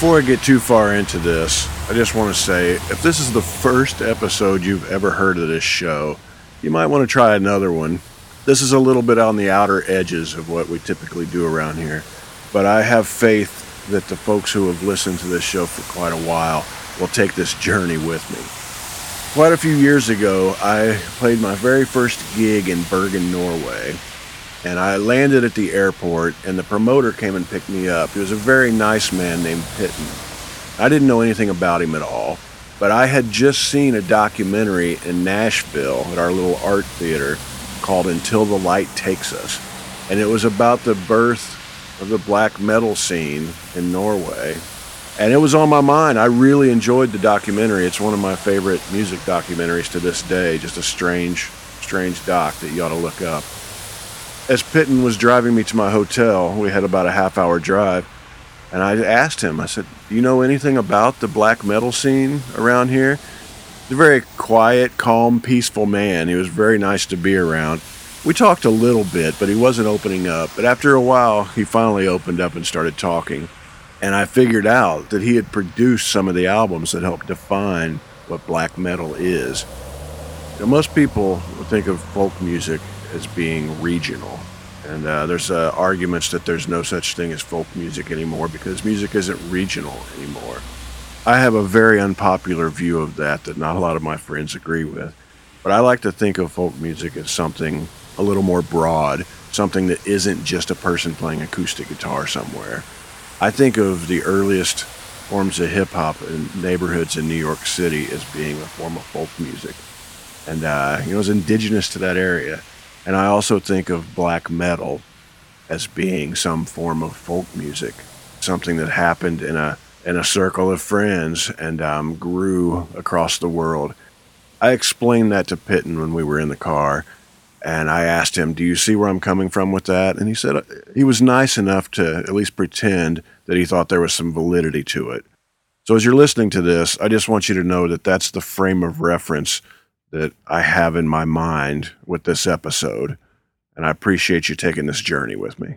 before I get too far into this, I just want to say if this is the first episode you've ever heard of this show, you might want to try another one. This is a little bit on the outer edges of what we typically do around here, but I have faith that the folks who have listened to this show for quite a while will take this journey with me. Quite a few years ago, I played my very first gig in Bergen, Norway, and I landed at the airport, and the promoter came and picked me up. He was a very nice man named Pytten. I didn't know anything about him at all, but I had just seen a documentary in Nashville at our little art theater called Until the Light Takes Us, and it was about the birth of the black metal scene in Norway. And it was on my mind. I really enjoyed the documentary. It's one of my favorite music documentaries to this day. Just a strange, strange doc that you ought to look up as Pytten was driving me to my hotel, we had about a half hour drive, and I asked him, I said, Do you know anything about the black metal scene around here? He's a very quiet, calm, peaceful man. He was very nice to be around. We talked a little bit, but he wasn't opening up. But after a while, he finally opened up and started talking. And I figured out that he had produced some of the albums that helped define what black metal is. You know, most people think of folk music as being regional. And uh, there's uh, arguments that there's no such thing as folk music anymore because music isn't regional anymore. I have a very unpopular view of that that not a lot of my friends agree with. But I like to think of folk music as something a little more broad, something that isn't just a person playing acoustic guitar somewhere. I think of the earliest forms of hip hop in neighborhoods in New York City as being a form of folk music. And, uh, you know, it's indigenous to that area. And I also think of black metal as being some form of folk music, something that happened in a in a circle of friends and um, grew across the world. I explained that to Pytten when we were in the car, and I asked him, "Do you see where I'm coming from with that?" And he said uh, he was nice enough to at least pretend that he thought there was some validity to it. So as you're listening to this, I just want you to know that that's the frame of reference that I have in my mind with this episode. And I appreciate you taking this journey with me.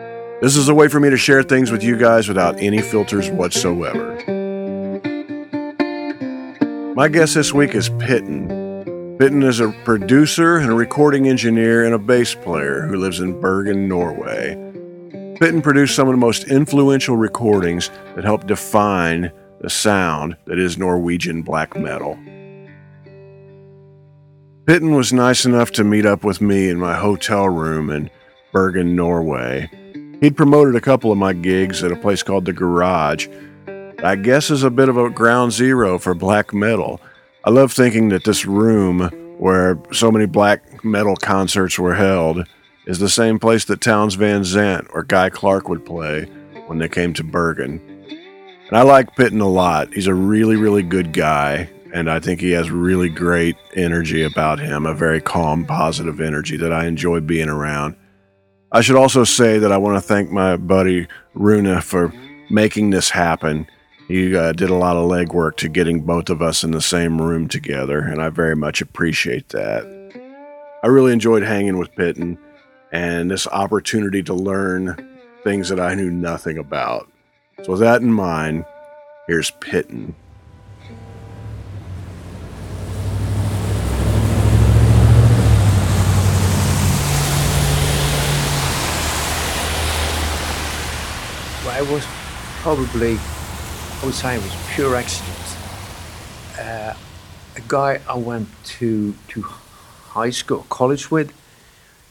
This is a way for me to share things with you guys without any filters whatsoever. My guest this week is Pytten. Pytten is a producer and a recording engineer and a bass player who lives in Bergen, Norway. Pytten produced some of the most influential recordings that helped define the sound that is Norwegian black metal. Pytten was nice enough to meet up with me in my hotel room in Bergen, Norway. He'd promoted a couple of my gigs at a place called The Garage. I guess is a bit of a ground zero for black metal. I love thinking that this room where so many black metal concerts were held is the same place that Townes Van Zandt or Guy Clark would play when they came to Bergen. And I like Pytten a lot. He's a really, really good guy, and I think he has really great energy about him, a very calm, positive energy that I enjoy being around. I should also say that I want to thank my buddy Runa for making this happen. He uh, did a lot of legwork to getting both of us in the same room together, and I very much appreciate that. I really enjoyed hanging with Pytten and this opportunity to learn things that I knew nothing about. So, with that in mind, here's Pytten. I was probably, I would say it was pure accident. Uh, a guy I went to to high school, college with,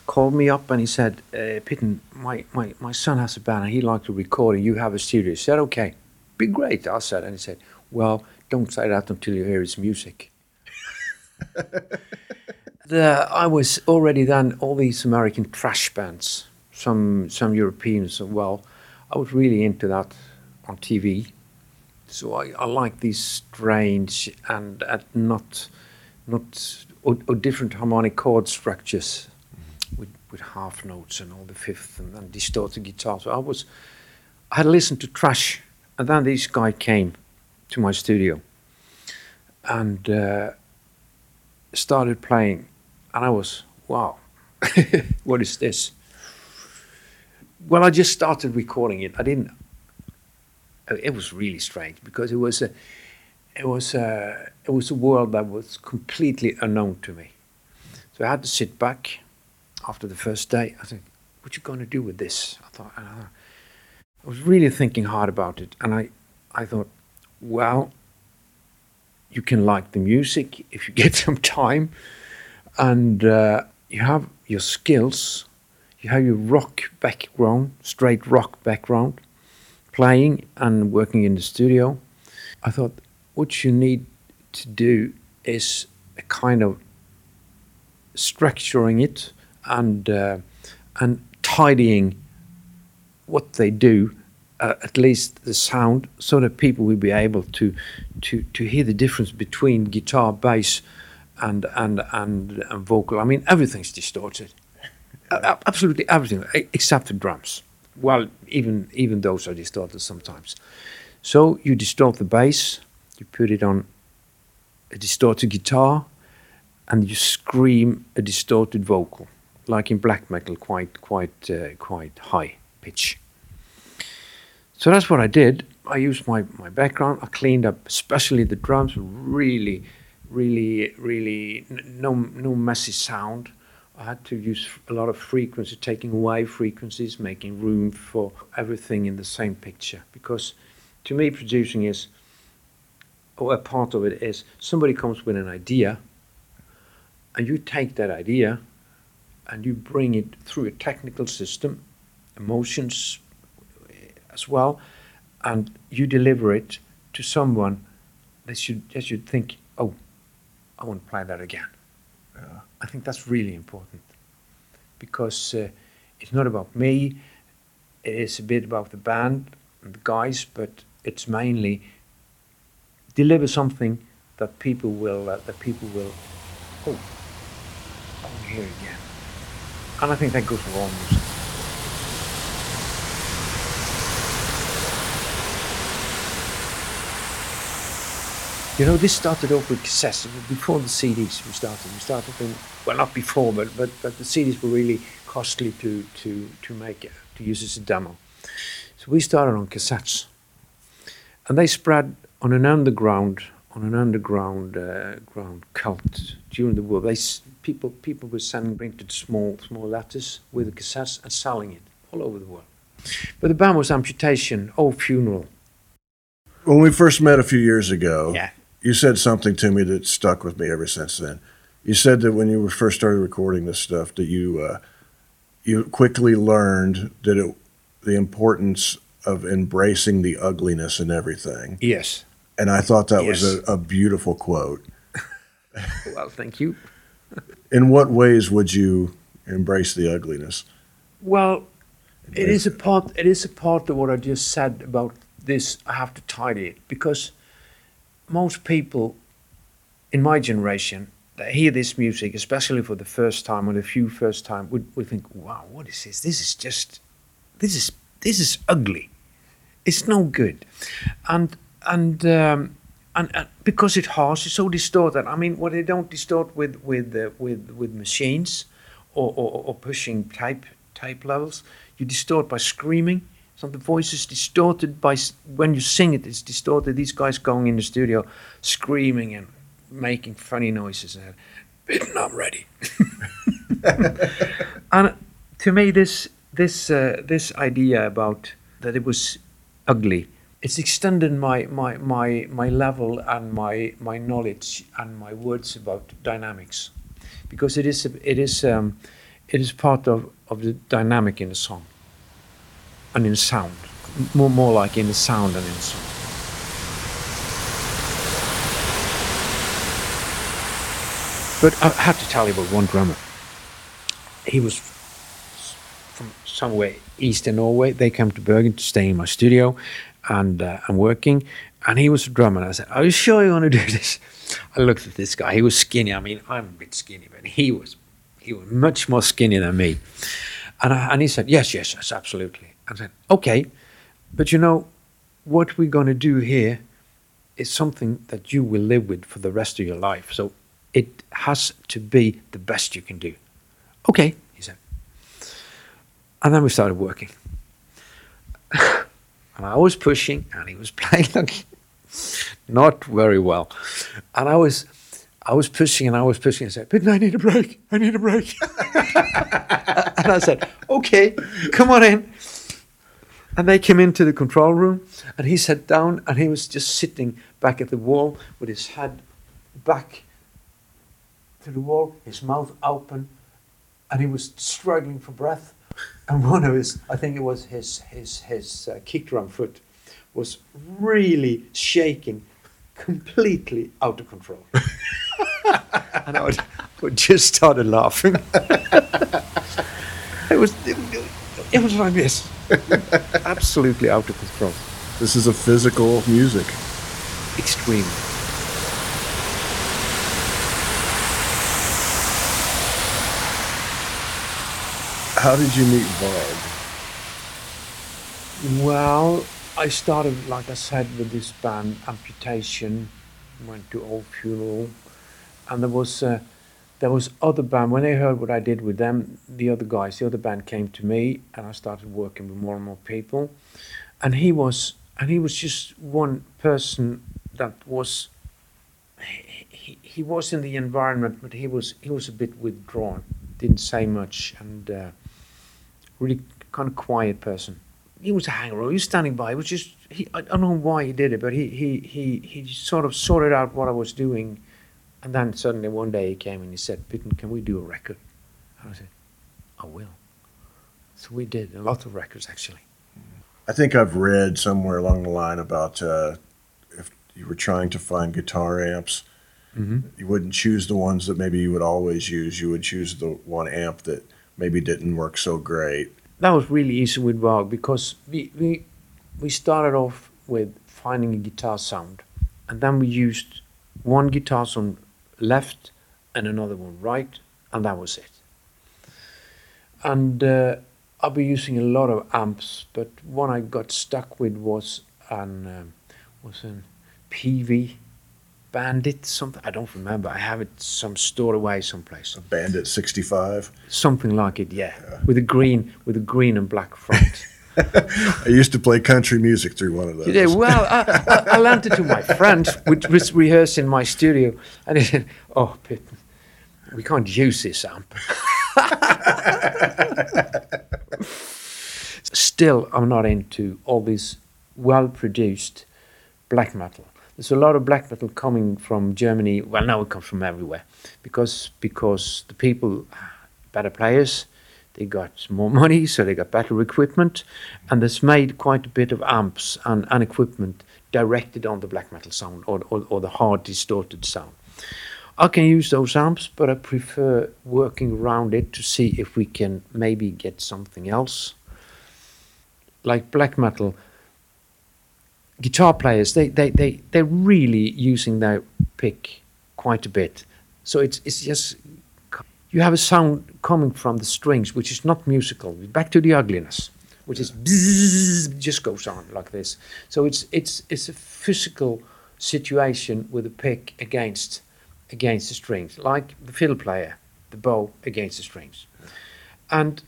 called me up and he said, uh, Pytten, my, my, my son has a band and he likes to record and you have a studio. I said, okay, be great, I said. And he said, well, don't say that until you hear his music. the, I was already then all these American thrash bands, some some Europeans as well. I was really into that on TV. So I, I like these strange and not not or, or, different harmonic chord structures with, with half notes and all the fifth and, distorted guitar. So I was I had listened to thrash, and then this guy came to my studio and uh, started playing, and I was wow, what is this? Well, I just started recording it. I didn't. It was really strange because it was a, it was a, it was a world that was completely unknown to me. So I had to sit back after the first day. I think, what you going to do with this? I thought, I, I was really thinking hard about it, and I, I thought, well, you can like the music if you get some time, and uh, you have your skills, you have your rock background, straight rock background, playing and working in the studio. I thought what you need to do is a kind of structuring it and uh, and tidying what they do uh, at least the sound, so that people will be able to to to hear the difference between guitar, bass, and and and, and vocal. I mean, everything's distorted, absolutely everything except the drums. Well, even even those are distorted sometimes. So you distort the bass, you put it on a distorted guitar, and you scream a distorted vocal, like in black metal, quite quite uh, quite high pitch. So that's what I did. I used my, my background. I cleaned up, especially the drums, really, really, really no no messy sound. I had to use a lot of frequency, taking away frequencies, making room for everything in the same picture. Because to me, producing is, or a part of it is, somebody comes with an idea, and you take that idea, and you bring it through a technical system, emotions, eh, as well, and you deliver it to someone that should that should think, oh, I want to play that again. Yeah. I think that's really important because uh, it's not about me. It is a bit about the band and the guys, but it's mainly deliver something that people will uh, that people will oh I'm to hear again. And I think that goes for all music. You know, this started off with cassettes before the CDs. We started. We started in well, not before, but but, but the CDs were really costly to to to make to use as a demo. So we started on cassettes, and they spread on an underground on an underground uh, ground cult during the war. They people people were sending printed small small letters with the cassettes and selling it all over the world. But the band was Amputation, Oh Funeral. When we first met a few years ago, yeah you said something to me that stuck with me ever since then. You said that when you first started recording this stuff, that you uh, you quickly learned that it, the importance of embracing the ugliness in everything. Yes. And I thought that yes. was a, a beautiful quote. well, thank you. in what ways would you embrace the ugliness? Well, it is a part. It is a part of what I just said about this. I have to tidy it because most people in my generation that hear this music, especially for the first time or the few first time, would, would think, wow, what is this? This is just, this is, this is ugly. It's no good. And, and, um, and, and because it's harsh, it's so distorted. I mean, what they don't distort with, with, uh, with, with machines or, or, or pushing tape, tape levels, you distort by screaming so the voice is distorted by when you sing it. It's distorted. These guys going in the studio, screaming and making funny noises. And Pytten, I'm ready. and to me, this this uh, this idea about that it was ugly, it's extended my my my my level and my my knowledge and my words about dynamics, because it is it is um, it is part of, of the dynamic in the song and in sound, more more like in sound than in song. But I have to tell you about one drummer. He was from somewhere east in Norway. They came to Bergen to stay in my studio, and uh, I'm working. And he was a drummer. And I said, "Are you sure you want to do this?" I looked at this guy. He was skinny. I mean, I'm a bit skinny, but he was he was much more skinny than me. And I, and he said, "Yes, yes, yes, absolutely." I said, "Okay, but you know what we're going to do here is something that you will live with for the rest of your life. So it has to be the best you can do." Okay, he said. And then we started working. and I was pushing, and he was playing like not very well. And I was, I was pushing, and I was pushing. and said, "But I need a break. I need a break." and I said, "Okay, come on in." And they came into the control room, and he sat down, and he was just sitting back at the wall with his head back to the wall, his mouth open, and he was struggling for breath. And one of his, I think it was his his his uh, kick drum foot, was really shaking, completely out of control. and I would, would just started laughing. it was it, it was like this, absolutely out of control, This is a physical music. extreme. How did you meet Varg? Well, I started, like I said, with this band, Amputation, went to Old Funeral, and there was uh, there was other band. When they heard what I did with them, the other guys, the other band came to me, and I started working with more and more people, and he was and he was just one person that was. He, he, was in the environment, but he was he was a bit withdrawn, didn't say much, and uh, really kind of quiet person he was a hanger. He was standing by. He was just. He, I don't know why he did it, but he, he, he, he sort of sorted out what I was doing, and then suddenly one day he came and he said, "Pytten, can we do a record?" And I said, "I will." So we did a lot of records actually. I think I've read somewhere along the line about uh, if you were trying to find guitar amps, Mm-hmm. you wouldn't choose the ones that maybe you would always use. You would choose the one amp that maybe didn't work so great. That was really easy with Varg because we, we we started off with finding a guitar sound, and then we used one guitar sound left and another one right, and that was it. And uh, I'll be using a lot of amps, but one I got stuck with was an um, was an Peavey Bandit something I don't remember. I have it some stored away someplace A Bandit 65. something like it, yeah, with a green with a green and black front. I used to play country music through one of those. yeah, well, I, I, I lent it to my friend, which was rehearsed in my studio, and he said, "Oh, we can't use this amp." Still, I'm not into all this well-produced black metal. There's a lot of black metal coming from Germany. Well, now it comes from everywhere, because because the people better players, they got more money, so they got better equipment, and this made quite a bit of amps and, and equipment directed on the black metal sound or, or, or the hard distorted sound. I can use those amps, but I prefer working around it to see if we can maybe get something else. Like black metal, guitar players, they, they, they, they're really using their pick quite a bit. So it's, it's just, you have a sound coming from the strings, which is not musical. Back to the ugliness, which is bzzz, just goes on like this. So it's, it's, it's a physical situation with a pick against, against the strings, like the fiddle player, the bow against the strings. And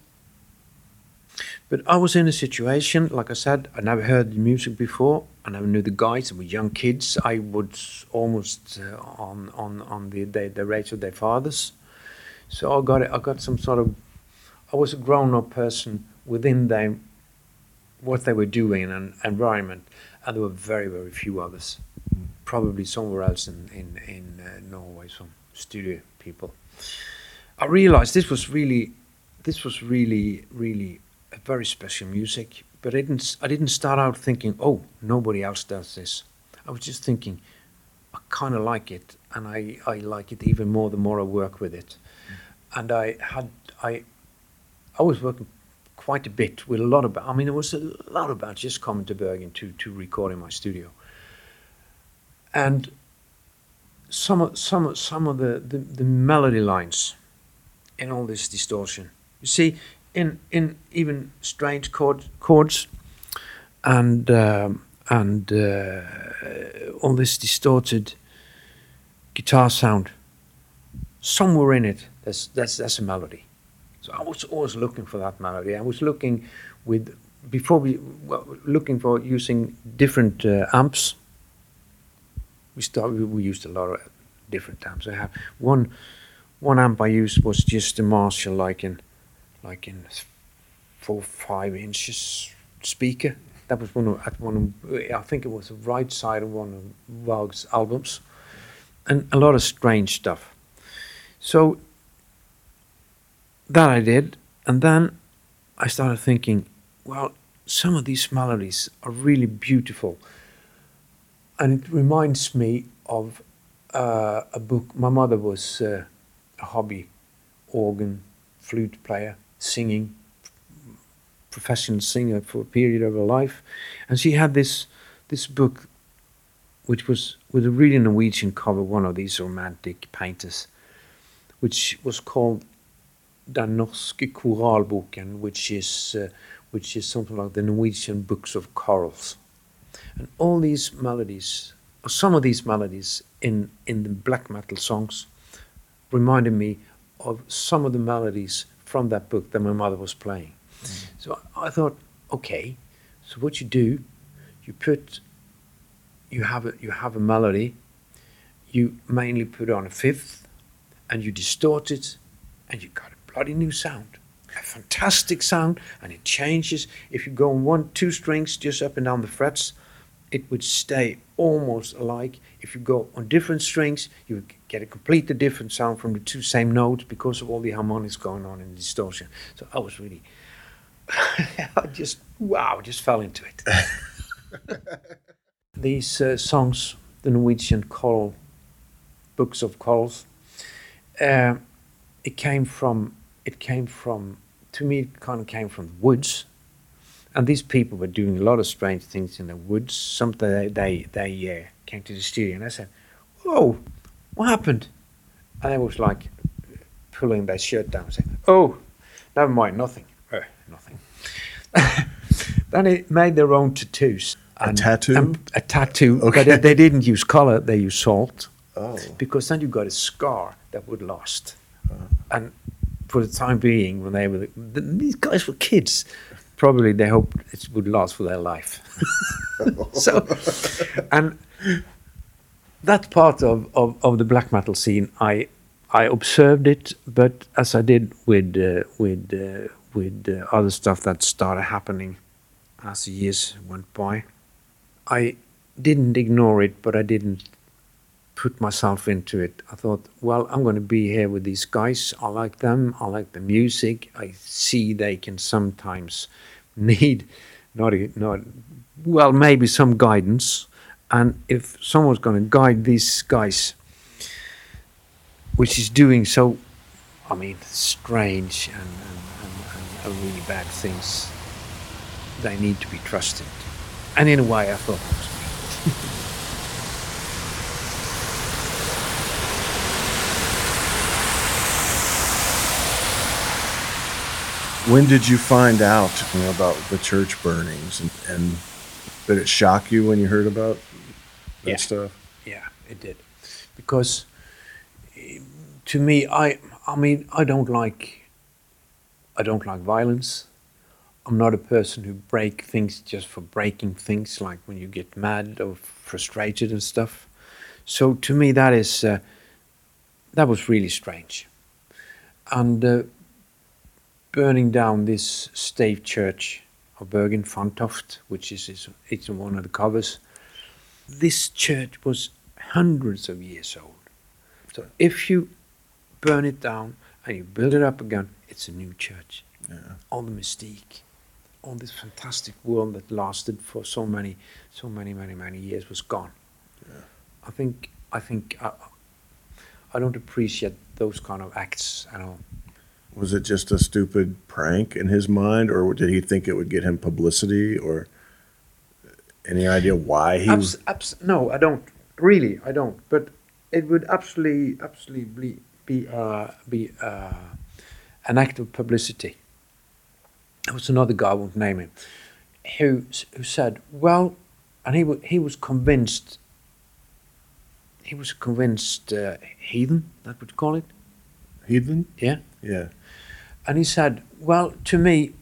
but I was in a situation, like I said, I never heard the music before. I never knew the guys. They were young kids. I was almost uh, on on on the the, the of their fathers. So I got it. I got some sort of. I was a grown-up person within them, what they were doing and environment, and there were very very few others. Probably somewhere else in in in uh, Norway, some studio people. I realized this was really, this was really, really a very special music. But I didn't, I didn't start out thinking, oh, nobody else does this. I was just thinking, I kind of like it, and I, I like it even more the more I work with it. And I had, I, I was working quite a bit with a lot of, I mean, there was a lot of bands just coming to Bergen to, to record in my studio. And some of, some of, some of the, the, the melody lines in all this distortion. You see, in, in even strange chord, chords and, um, and uh, all this distorted guitar sound, somewhere in it, that's, that's, that's a melody. So I was always looking for that melody. I was looking with before we well, looking for using different uh, amps. We started. We used a lot of different amps. I have one one amp I used was just a Marshall, like in like in four five inches speaker. That was one of at one. Of, I think it was the right side of one of Varg's albums, and a lot of strange stuff. So that I did, and then I started thinking, well, some of these melodies are really beautiful, and it reminds me of uh, a book. My mother was uh, a hobby organ flute player, singing, professional singer for a period of her life, and she had this this book, which was with a really Norwegian cover, one of these romantic painters, which was called Den norske koralboken, which is uh, which is something like the Norwegian books of chorals, and all these melodies, or some of these melodies in in the black metal songs, reminded me of some of the melodies from that book that my mother was playing. Mm. So I thought, okay, so what you do, you put, you have a you have a melody, you mainly put on a fifth, and you distort it, and you got a bloody new sound. A fantastic sound, and it changes. If you go on one, two strings just up and down the frets, it would stay almost alike. If you go on different strings, you would get a completely different sound from the two same notes because of all the harmonics going on in the distortion. So I was really, I just, wow, just fell into it. These uh, songs, the Norwegian choral, books of chorals, uh, it came from it came from, to me, it kind of came from the woods. And these people were doing a lot of strange things in the woods. Something they, they, they uh, came to the studio and I said, Whoa, what happened? And they was like pulling their shirt down and saying, Oh, never mind, nothing. Uh, nothing. then they made their own tattoos. And, a tattoo? Um, a tattoo. Okay. But they didn't use color, they used salt. Oh. Because then you got a scar that would last. Uh. And for the time being, when they were the, these guys were kids, probably they hoped it would last for their life. so, and that part of, of, of the black metal scene, I I observed it, but as I did with uh, with uh, with uh, other stuff that started happening as the years went by, I didn't ignore it, but I didn't put myself into it. I thought, well, I'm going to be here with these guys. I like them. I like the music. I see they can sometimes need not not well maybe some guidance. And if someone's going to guide these guys, which is doing so, I mean, strange and, and, and, and really bad things, they need to be trusted. And in a way, I thought When did you find out you know, about the church burnings and, and did it shock you when you heard about that yeah. stuff? Yeah, it did. Because to me, I I mean, I don't like I don't like violence. I'm not a person who break things just for breaking things, like when you get mad or frustrated and stuff. So to me, that is uh, that was really strange. And uh, burning down this stave church of Bergen Fantoft, which is, is it's one of the covers. This church was hundreds of years old. So if you burn it down and you build it up again. It's a new church. Yeah. All the mystique, all this fantastic world that lasted for so many, so many, many, many years was gone. Yeah. I think, I think, I, I don't appreciate those kind of acts at all. Was it just a stupid prank in his mind, or did he think it would get him publicity, or any idea why he? Abs- abs- no, I don't really. I don't. But it would absolutely, absolutely be uh, be uh, an act of publicity. There was another guy, I won't name him, who who said, "Well," and he wa he was convinced. He was a convinced uh, heathen. That would call it. heathen? Yeah. Yeah. And he said, "Well, to me,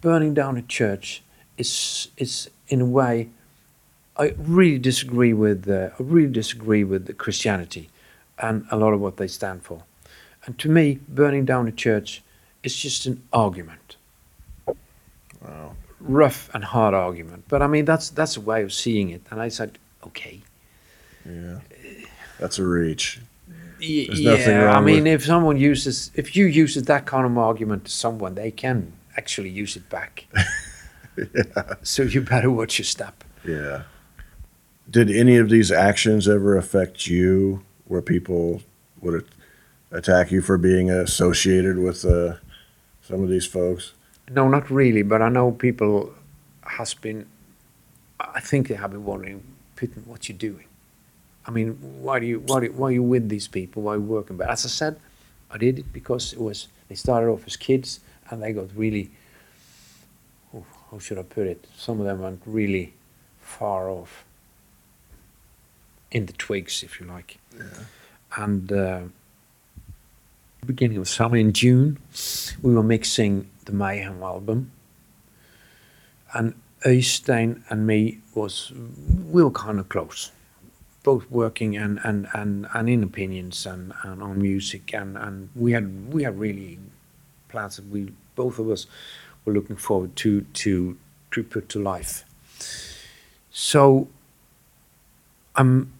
burning down a church is is in a way, I really disagree with. Uh, I really disagree with the Christianity, and a lot of what they stand for. And to me, burning down a church is just an argument, Wow. rough and hard argument. But I mean, that's that's a way of seeing it. And I said, okay, Yeah. That's a reach. There's yeah. I mean, if someone uses, if you uses that kind of argument to someone, they can actually use it back. yeah. So you better watch your step. Yeah. Did any of these actions ever affect you, where people would attack you for being associated with uh, some of these folks? No, not really, but I know people has been. I think they have been wondering, Pytten, what you doing? I mean, why do you why, do, why are you with these people? Why are you working? But as I said, I did it because it was they started off as kids and they got really. oh, How should I put it? Some of them went really far off. In the twigs, if you like, Yeah. and. Uh, beginning of summer in June, we were mixing the Mayhem album, and Øystein and me was we were kind of close, both working and and and, and in opinions and, and on music, and, and we had we had really plans that we both of us were looking forward to to to put to life. So, um,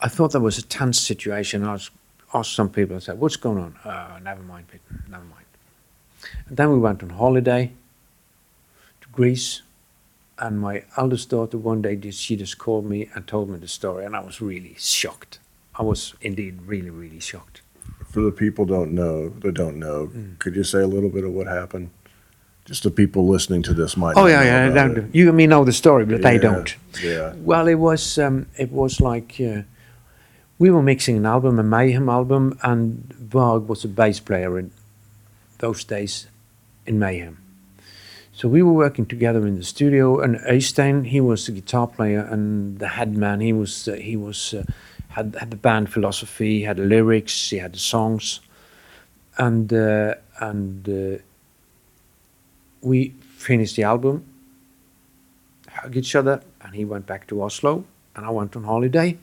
I thought that was a tense situation. I was asked some people, I said, what's going on? Uh, never mind, Peter, never mind. And then we went on holiday to Greece, and my eldest daughter one day, did- she just called me and told me the story, and I was really shocked. I was indeed really, really shocked. For the people don't know that don't know, Mm. could you say a little bit of what happened? Just the people listening to this might. Oh yeah, yeah. don't- it. You and me know the story, but they don't. Yeah. Well, it was um, it was like uh, we were mixing an album, a Mayhem album, and Varg was a bass player in those days in Mayhem. So we were working together in the studio, and Øystein, he was the guitar player and the head man. He was uh, he was uh, had had the band philosophy, he had the lyrics, he had the songs, and uh, and uh, we finished the album, hugged each other, and he went back to Oslo, and I went on holiday.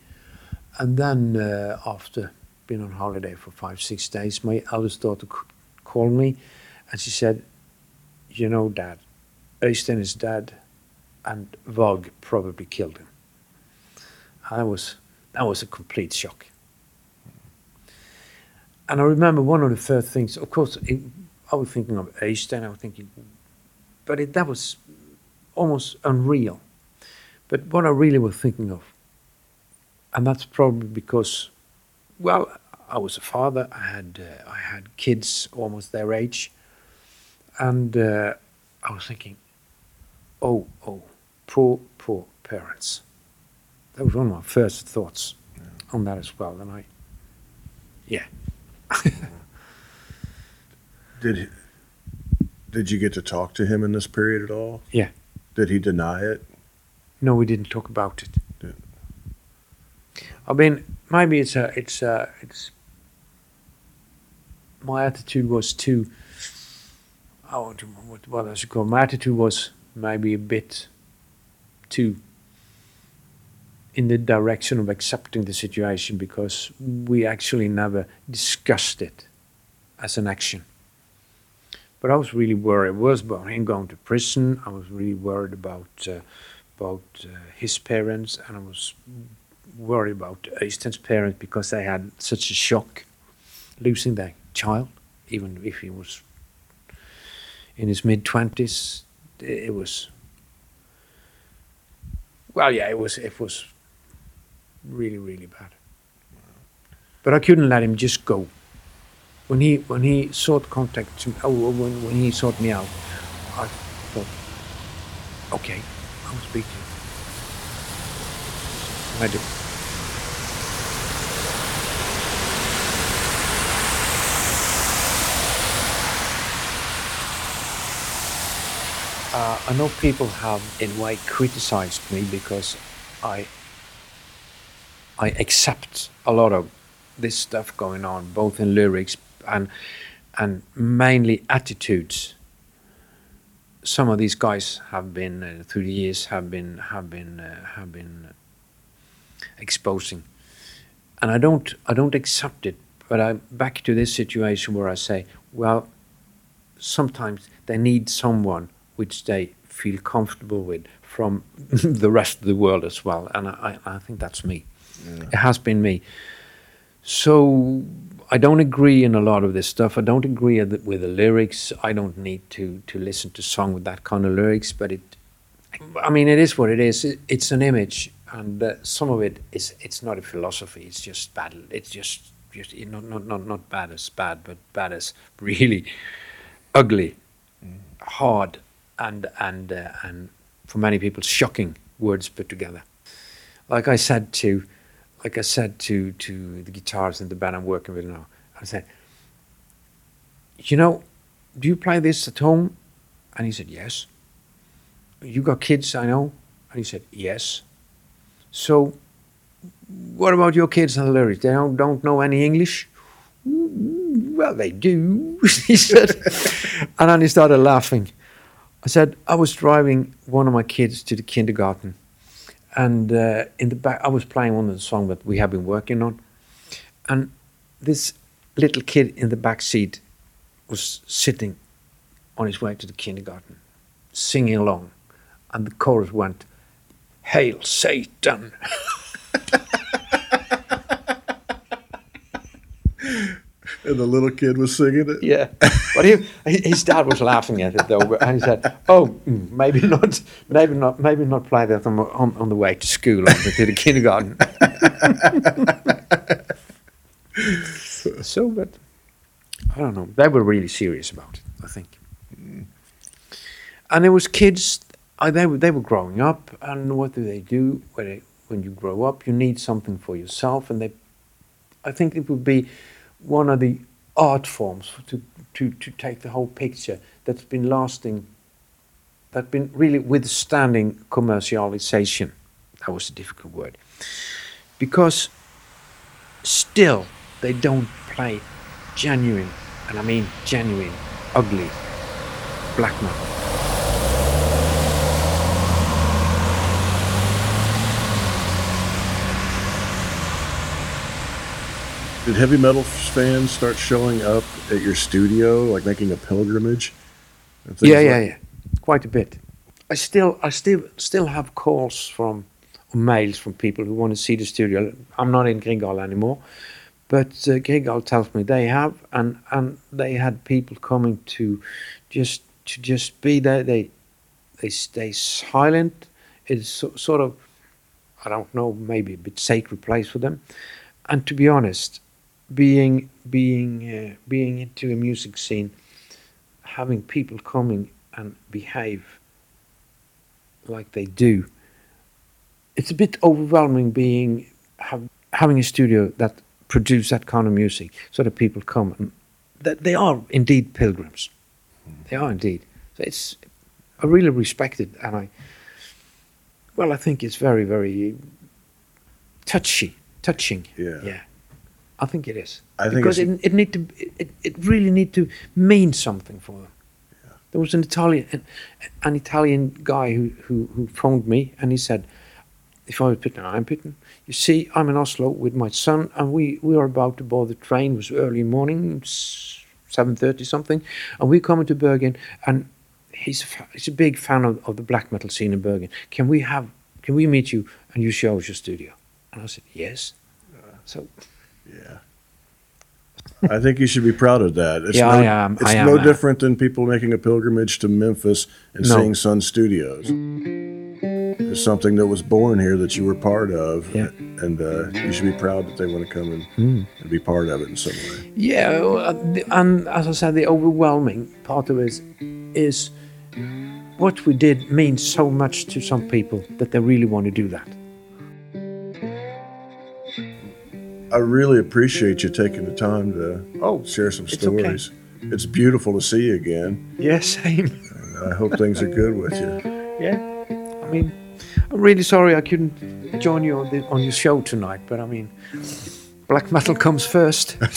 And then uh, after being on holiday for five, six days, my eldest daughter called me, and she said, "You know, Dad, Øystein is dead, and Varg probably killed him." That was that was a complete shock. And I remember one of the first things. Of course, it, I was thinking of Øystein. I was thinking, but it, that was almost unreal. But what I really was thinking of, and that's probably because, well, I was a father. I had uh, I had kids almost their age, and uh, I was thinking, oh, oh, poor, poor parents. That was one of my first thoughts on that as well. And I, yeah, Did Did you get to talk to him in this period at all? Yeah. Did he deny it? no, we didn't talk about it. Yeah. I mean, maybe it's a, it's a, it's. My attitude was too. To what what I should call attitude was maybe a bit too in the direction of accepting the situation because we actually never discussed it as an action. But I was really worried. I was about him going to prison. I was really worried about uh, about uh, his parents, and I was worried about Øystein's parents because they had such a shock losing their child. even if he was in his mid twenties. It was well, yeah, it was it was really really bad. But I couldn't let him just go. When he when he sought contact, oh, when when he sought me out, I thought, okay, I'll speak to you. I did. Uh, I know people have, in a way, criticized me because I I accept a lot of this stuff going on, both in lyrics and and mainly attitudes. Some of these guys have been uh, through the years have been have been uh, have been exposing, and I don't I don't accept it. But I'm back to this situation where I say, well, sometimes they need someone which they feel comfortable with from the rest of the world as well, and I, I think that's me. Yeah. It has been me. So I don't agree in a lot of this stuff. I don't agree with the- lyrics. I don't need to to listen to song with that kind of lyrics. But it, I mean, it is what it is. It, it's an image, and uh, some of it is. It's not a philosophy. It's just bad. It's just just you know, not not not bad as bad, but bad as really ugly, hard, and and uh, and for many people shocking words put together. Like I said to like I said to to the guitars in the band I'm working with now, I said, you know, do you play this at home? And he said, yes. You got kids, I know. And he said, yes. So, what about your kids and the lyrics? They don't, don't know any English? "Mm, Well, they do, he said. and then he started laughing. I said, I was driving one of my kids to the kindergarten and uh, in the back, I was playing one of the songs that we have been working on, and this little kid in the back seat was sitting on his way to the kindergarten, singing along, and the chorus went, "Hail Satan!" And the little kid was singing it. Yeah, but he, his dad was laughing at it though, and he said, "Oh, mm, maybe not, maybe not, maybe not play that on, on, on the way to school or to the kindergarten." so, but I don't know. They were really serious about it. I think, and there was kids. Uh, they were they were growing up, and what do they do when they, when you grow up? You need something for yourself, and they. I think it would be one of the art forms to, to, to take the whole picture that's been lasting, that's been really withstanding commercialization. That was a difficult word. Because still they don't play genuine, and I mean genuine, ugly black metal. Did heavy metal fans start showing up at your studio, like making a pilgrimage? and Yeah, like- yeah, yeah, quite a bit. I still, I still, still have calls from mails from people who want to see the studio. I'm not in Grieghallen anymore, but uh, Grieghallen tells me they have, and and they had people coming to just to just be there. They they stay silent. It's so, sort of, I don't know, maybe a bit sacred place for them. And to be honest, being being uh, being into a music scene, having people coming and behave like they do, it's a bit overwhelming. Being have, having a studio that produce that kind of music, so that people come and that they are indeed pilgrims. They are indeed. So it's I really respect it, and I well, I think it's very very touchy, touching. Yeah. Yeah. I think it is I think because it's- it, it need to it, it really need to mean something for them. There was an Italian an, an Italian guy who, who who phoned me and he said, if I was Pytten, I'm Pytten. You see, I'm in Oslo with my son and we, we are about to board the train. It was early morning, seven thirty something, and we're coming to Bergen and he's a, fa- he's a big fan of, of the black metal scene in Bergen. Can we have can we meet you and you show us your studio? And I said yes. So Yeah. I think you should be proud of that. It's Yeah, no, I am. It's I am, no different than people making a pilgrimage to Memphis and No. seeing Sun Studios. It's something that was born here that you were part of, Yeah. and uh, you should be proud that they want to come and, Hmm. and be part of it in some way. Yeah, uh, the- and as I said, the overwhelming part of it is what we did means so much to some people that they really want to do that. I really appreciate you taking the time to Oh, share some it's okay. stories. It's beautiful to see you again. Yeah, same. I hope things are good with you. Yeah, I mean, I'm really sorry I couldn't join you on, the, on your show tonight, but I mean, black metal comes first.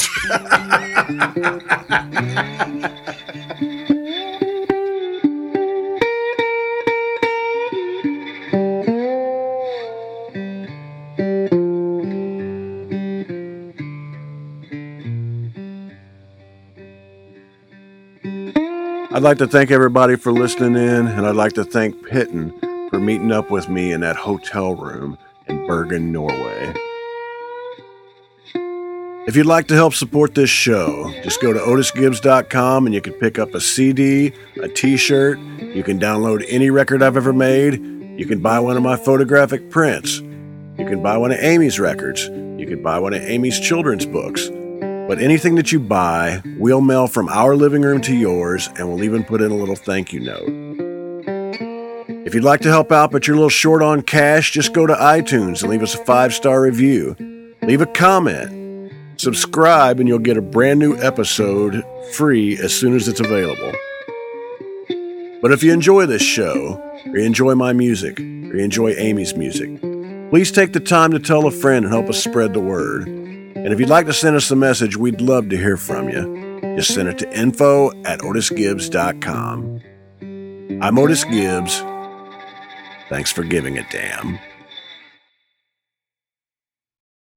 like to thank everybody for listening in, and I'd like to thank Pytten for meeting up with me in that hotel room in Bergen, Norway. If you'd like to help support this show, just go to otisgibbs.com and you can pick up a CD, a t shirt, you can download any record I've ever made, you can buy one of my photographic prints, you can buy one of Amy's records, you can buy one of Amy's children's books. But anything that you buy, we'll mail from our living room to yours, and we'll even put in a little thank you note. If you'd like to help out but you're a little short on cash, just go to iTunes and leave us a five star review. Leave a comment. Subscribe, and you'll get a brand new episode free as soon as it's available. But if you enjoy this show, or you enjoy my music, or you enjoy Amy's music, please take the time to tell a friend and help us spread the word. And if you'd like to send us a message, we'd love to hear from you. Just send it to info at otisgibbs.com. I'm Otis Gibbs. Thanks for giving a damn.